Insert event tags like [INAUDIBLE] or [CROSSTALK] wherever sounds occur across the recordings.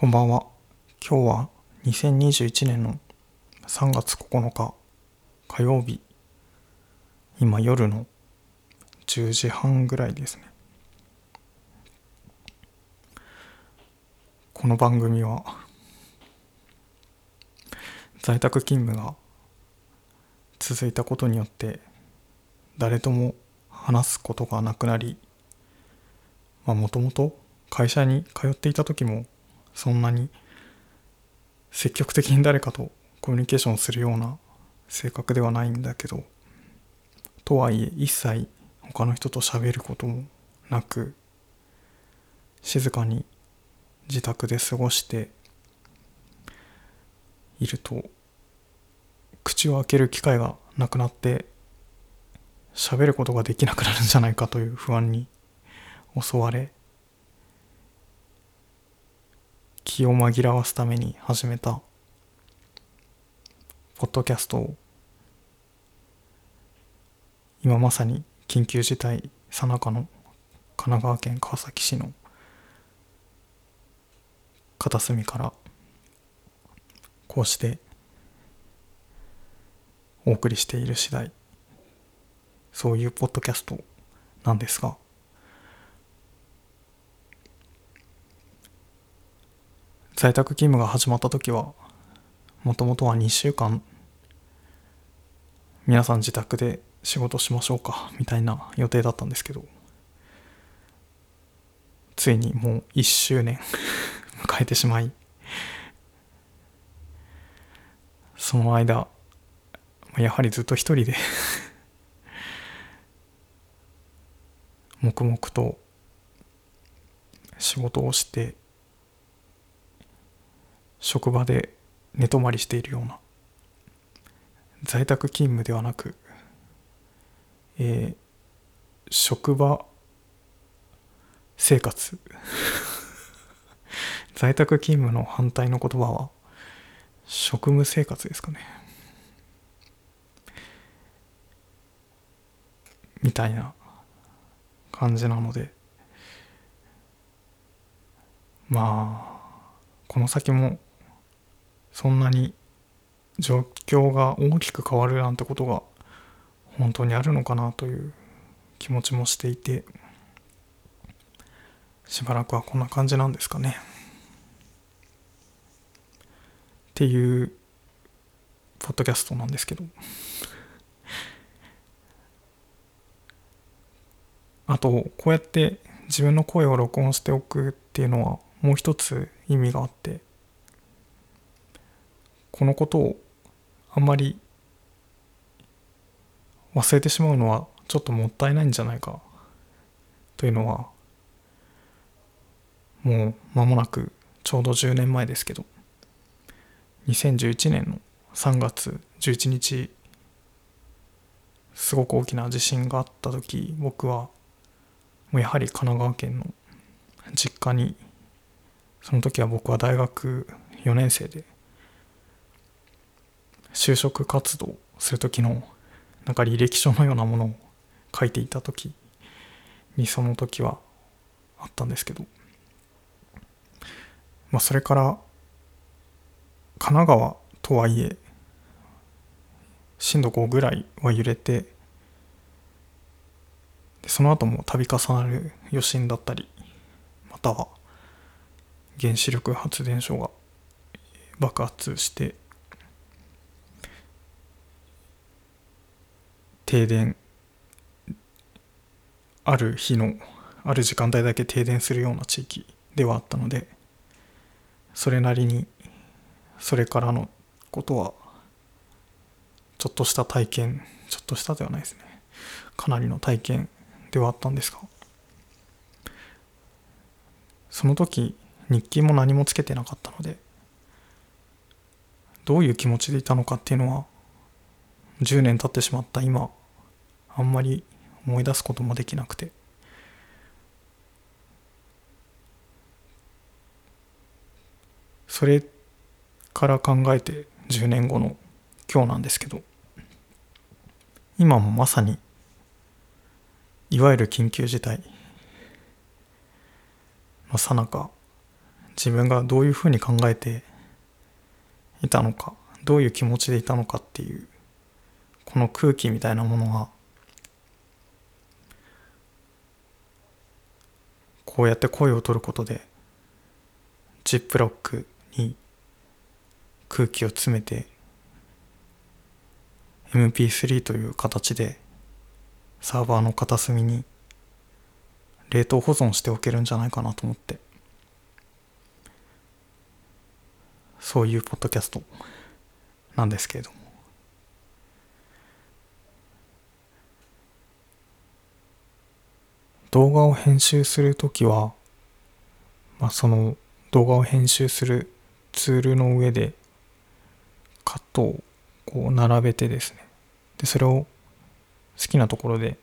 こんばんは。今日は2021年の3月9日火曜日。今夜の10時半ぐらいですね。この番組は在宅勤務が続いたことによって誰とも話すことがなくなりまあもともと会社に通っていた時もそんなに積極的に誰かとコミュニケーションするような性格ではないんだけどとはいえ一切他の人と喋ることもなく静かに自宅で過ごしていると口を開ける機会がなくなって喋ることができなくなるんじゃないかという不安に襲われ気を紛らわすために始めたポッドキャストを今まさに緊急事態さなかの神奈川県川崎市の片隅からこうしてお送りしている次第そういうポッドキャストなんですが在宅勤務が始まった時はもともとは2週間皆さん自宅で仕事しましょうかみたいな予定だったんですけどついにもう1周年 [LAUGHS] 迎えてしまいその間やはりずっと一人で黙々と仕事をして職場で寝泊まりしているような在宅勤務ではなく、えー、職場生活。[LAUGHS] 在宅勤務の反対の言葉は職務生活ですかね。みたいな感じなのでまあこの先もそんなに状況が大きく変わるなんてことが本当にあるのかなという気持ちもしていてしばらくはこんな感じなんですかね。っていうポッドキャストなんですけど [LAUGHS] あとこうやって自分の声を録音しておくっていうのはもう一つ意味があってこのことをあんまり忘れてしまうのはちょっともったいないんじゃないかというのはもう間もなくちょうど10年前ですけど2011年の3月11日すごく大きな地震があった時僕はもうやはり神奈川県の実家にその時は僕は大学4年生で就職活動する時のなんか履歴書のようなものを書いていた時にその時はあったんですけど、まあ、それから神奈川とはいえ震度5ぐらいは揺れてその後も度重なる余震だったりまたは原子力発電所が爆発して停電ある日のある時間帯だけ停電するような地域ではあったのでそれなりにそれからのことはちょっとした体験ちょっとしたではないですね。かなりの体験ではあったんですがその時日記も何もつけてなかったのでどういう気持ちでいたのかっていうのは10年経ってしまった今あんまり思い出すこともできなくて。それから考えて10年後の今日なんですけど今もまさにいわゆる緊急事態のさなか自分がどういうふうに考えていたのかどういう気持ちでいたのかっていうこの空気みたいなものはこうやって声を取ることでジップロックに空気を詰めて MP3 という形でサーバーの片隅に冷凍保存しておけるんじゃないかなと思って。そういうポッドキャストなんですけれども。動画を編集するときは、まあ、その動画を編集するツールの上でカットをこう並べてですね。でそれを好きなところで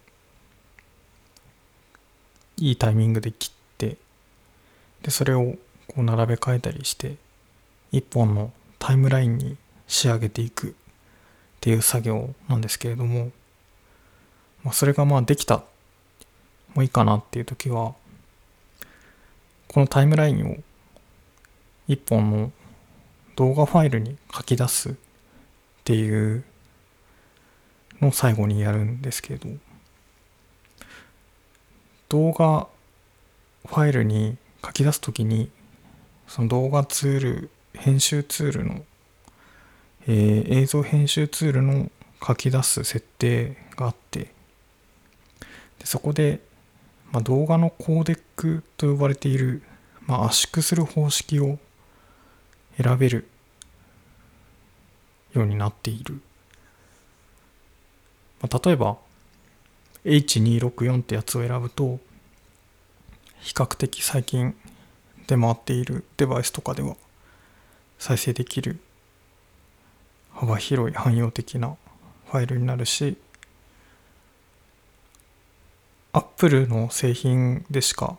いいタイミングで切ってでそれをこう並べ替えたりして一本のタイムラインに仕上げていくっていう作業なんですけれども、まあ、それがまあできたもういいかなっていう時はこのタイムラインを一本の動画ファイルに書き出すっていうのを最後にやるんですけど動画ファイルに書き出すときにその動画ツール編集ツールの、えー、映像編集ツールの書き出す設定があってでそこで、まあ、動画のコーデックと呼ばれている、まあ、圧縮する方式を選べるようになっている、まあ、例えば H264 ってやつを選ぶと比較的最近出回っているデバイスとかでは再生できる幅広い汎用的なファイルになるし Apple の製品でしか、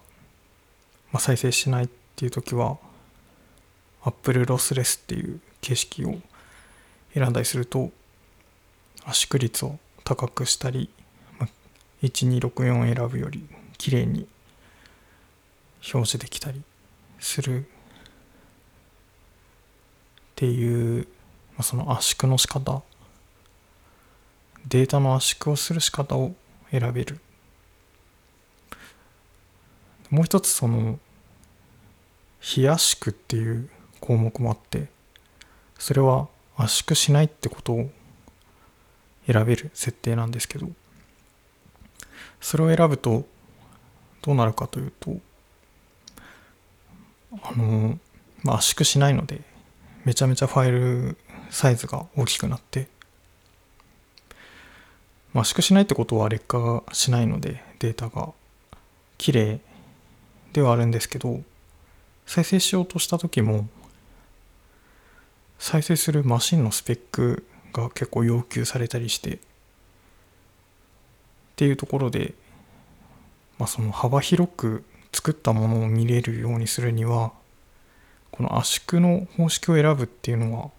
まあ、再生しないっていう時は Apple ロスレスっていう形式を選んだりすると圧縮率を高くしたり1264選ぶより綺麗に表示できたりするっていう、まあ、その圧縮の仕方。データの圧縮をする仕方を選べる。もう一つその非圧縮っていう項目もあってそれは圧縮しないってことを選べる設定なんですけどそれを選ぶとどうなるかというとあの、まあ、圧縮しないのでめちゃめちゃファイルサイズが大きくなって、まあ、圧縮しないってことは劣化しないのでデータが綺麗ではあるんですけど再生しようとした時も再生するマシンのスペックが結構要求されたりしてっていうところで、まあ、その幅広く作ったものを見れるようにするにはこの圧縮の方式を選ぶっていうのは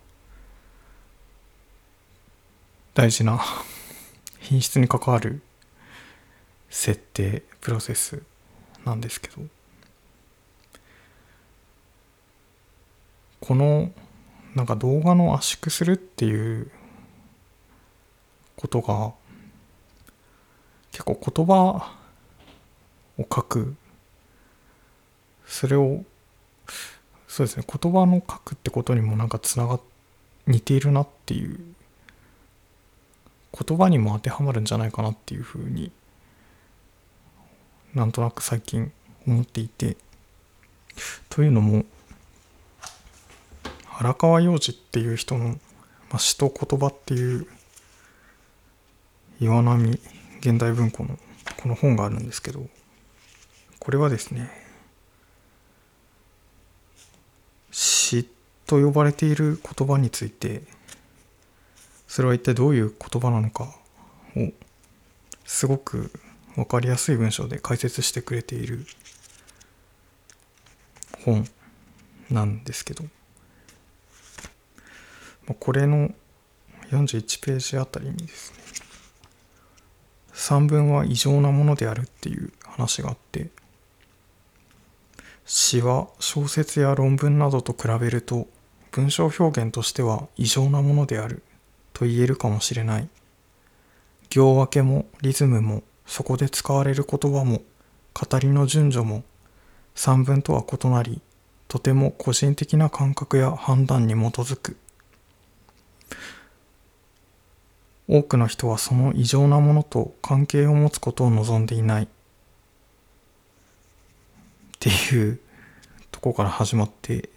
大事な品質に関わる設定プロセスなんですけど。このなんか動画の圧縮するっていうことが結構言葉を書く。それをそうですね言葉の書くってことにもなんかつなが似ているなっていう言葉にも当てはまるんじゃないかなっていうふうになんとなく最近思っていて。というのも荒川洋二っていう人の「まあ、詩と言葉」っていう岩波現代文庫のこの本があるんですけどこれはですね詩と呼ばれている言葉についてそれは一体どういう言葉なのかをすごく分かりやすい文章で解説してくれている本なんですけどこれの41ページあたりにですね散文は異常なものであるっていう話があって詩は小説や論文などと比べると文章表現としては異常なものであると言えるかもしれない。行分けもリズムもそこで使われる言葉も語りの順序も散文とは異なりとても個人的な感覚や判断に基づく。多くの人はその異常なものと関係を持つことを望んでいない。っていうとこから始まって。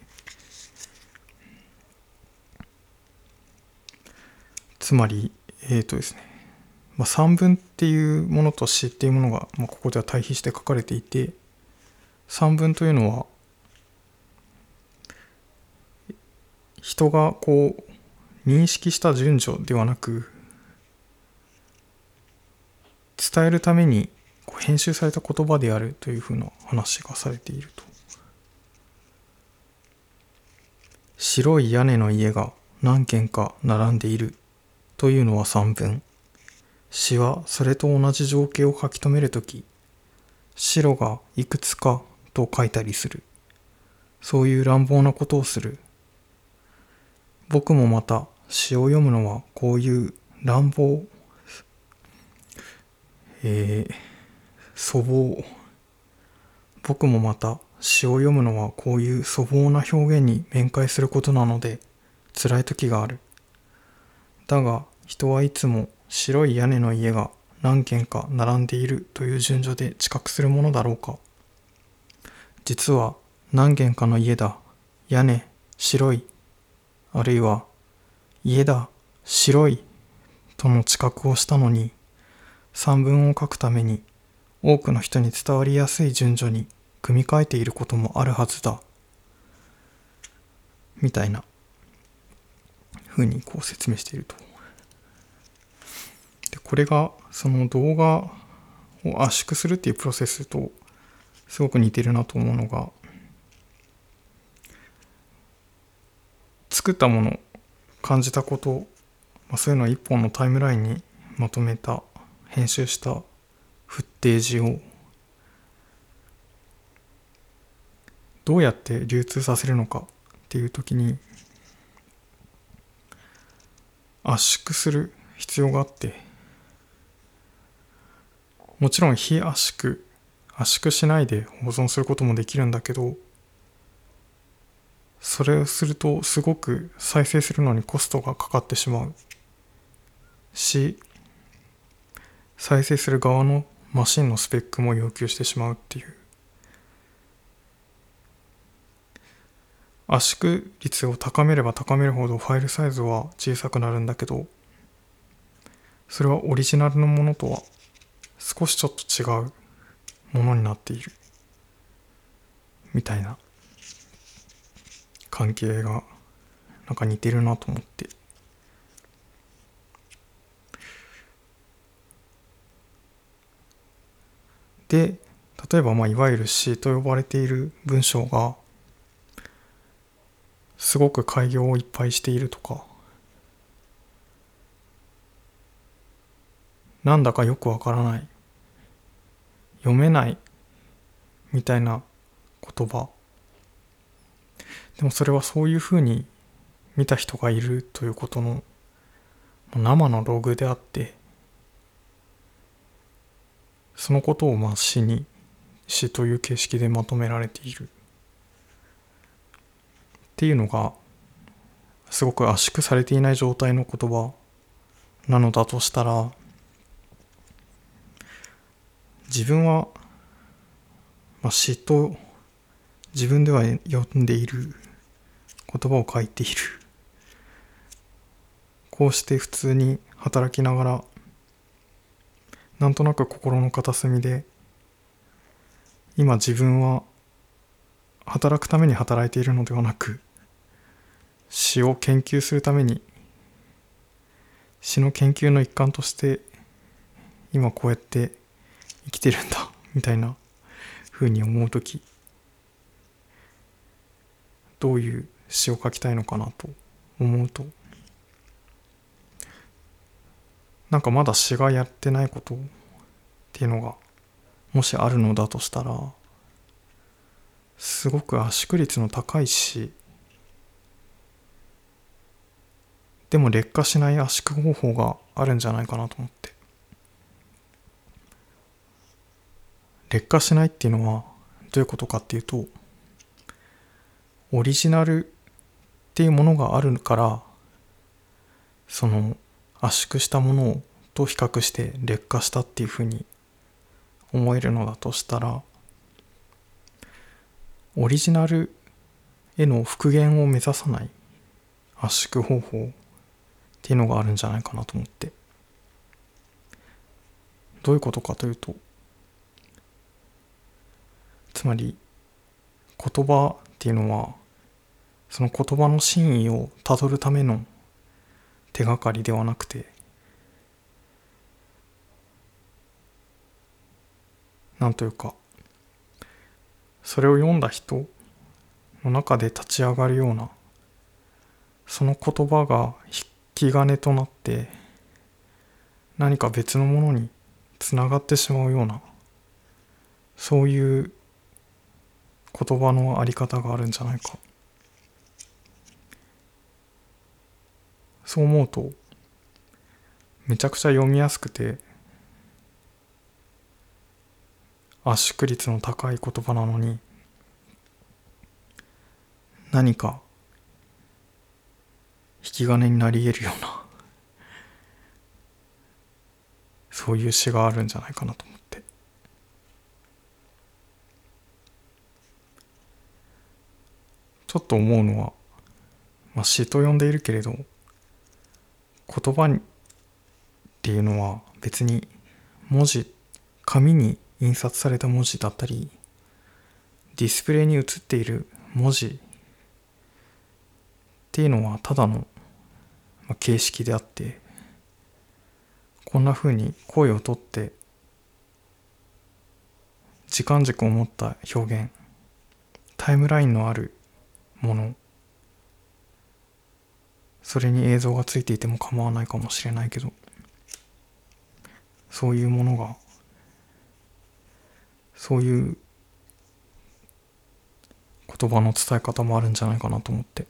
つまりえっ、ー、とですね、まあ、散文っていうものと詩っていうものが、まあ、ここでは対比して書かれていて。散文というのは人がこう認識した順序ではなく伝えるために編集された言葉であるというふうな話がされていると。白い屋根の家が何軒か並んでいるというのは三文詩はそれと同じ情景を書き留めるとき白がいくつかと書いたりする。そういう乱暴なことをする。僕もまた詩を読むのはこういう乱暴。えー、粗暴僕もまた詩を読むのはこういう粗暴な表現に面会することなので辛い時がある。だが人はいつも白い屋根の家が何軒か並んでいるという順序で知覚するものだろうか。実は何軒かの家だ。屋根白い。あるいは家だ白いとの知覚をしたのに散文を書くために多くの人に伝わりやすい順序に組み替えていることもあるはずだみたいなふうにこう説明していると。でこれがその動画を圧縮するっていうプロセスとすごく似てるなと思うのが作ったもの感じたこと、まあ、そういうのを一本のタイムラインにまとめた編集したフッテージをどうやって流通させるのかっていう時に圧縮する必要があってもちろん非圧縮圧縮しないで保存することもできるんだけどそれをするとすごく再生するのにコストがかかってしまうし再生する側のマシンのスペックも要求してしまうっていう。圧縮率を高めれば高めるほどファイルサイズは小さくなるんだけどそれはオリジナルのものとは少しちょっと違うものになっているみたいな。関係がなんか似てるなと思って。で例えばまあいわゆる詩と呼ばれている文章がすごく開業をいっぱいしているとかなんだかよくわからない読めないみたいな言葉でもそれはそういうふうに見た人がいるということの生のログであってそのことをまあ詩に詩という形式でまとめられている。っていうのがすごく圧縮されていない状態の言葉なのだとしたら自分は、まあ、詩と自分では読んでいる。言葉を書いている。こうして普通に働きながらなんとなく心の片隅で今自分は働くために働いているのではなく詩を研究するために詩の研究の一環として今こうやって生きてるんだみたいなふうに思う時どういう詩を書きたいのかなと思うと。なんかまだ詩がやってないことっていうのがもしあるのだとしたらすごく圧縮率の高いしでも劣化しない圧縮方法があるんじゃないかなと思って。劣化しないっていうのはどういうことかっていうとオリジナルっていうものがあるからその圧縮したものと比較して劣化したっていうふうに思えるのだとしたらオリジナルへの復元を目指さない圧縮方法っていうのがあるんじゃないかなと思って。どういうことかというとつまり言葉っていうのはその言葉の真意をたどるための手がかりではなくてなんというかそれを読んだ人の中で立ち上がるようなその言葉が引き金となって何か別のものにつながってしまうようなそういう言葉のあり方があるんじゃないか。そう思うとめちゃくちゃ読みやすくて圧縮率の高い言葉なのに何か引き金になり得るようなそういう詩があるんじゃないかなと思って。ちょっと思うのは、まあ、詩と呼んでいるけれど言葉っていうのは別に文字紙に印刷された文字だったりディスプレイに映っている文字っていうのはただの形式であってこんな風に声をとって時間軸を持った表現タイムラインのあるものそれに映像がついていても構わないかもしれないけどそういうものがそういう言葉の伝え方もあるんじゃないかなと思って。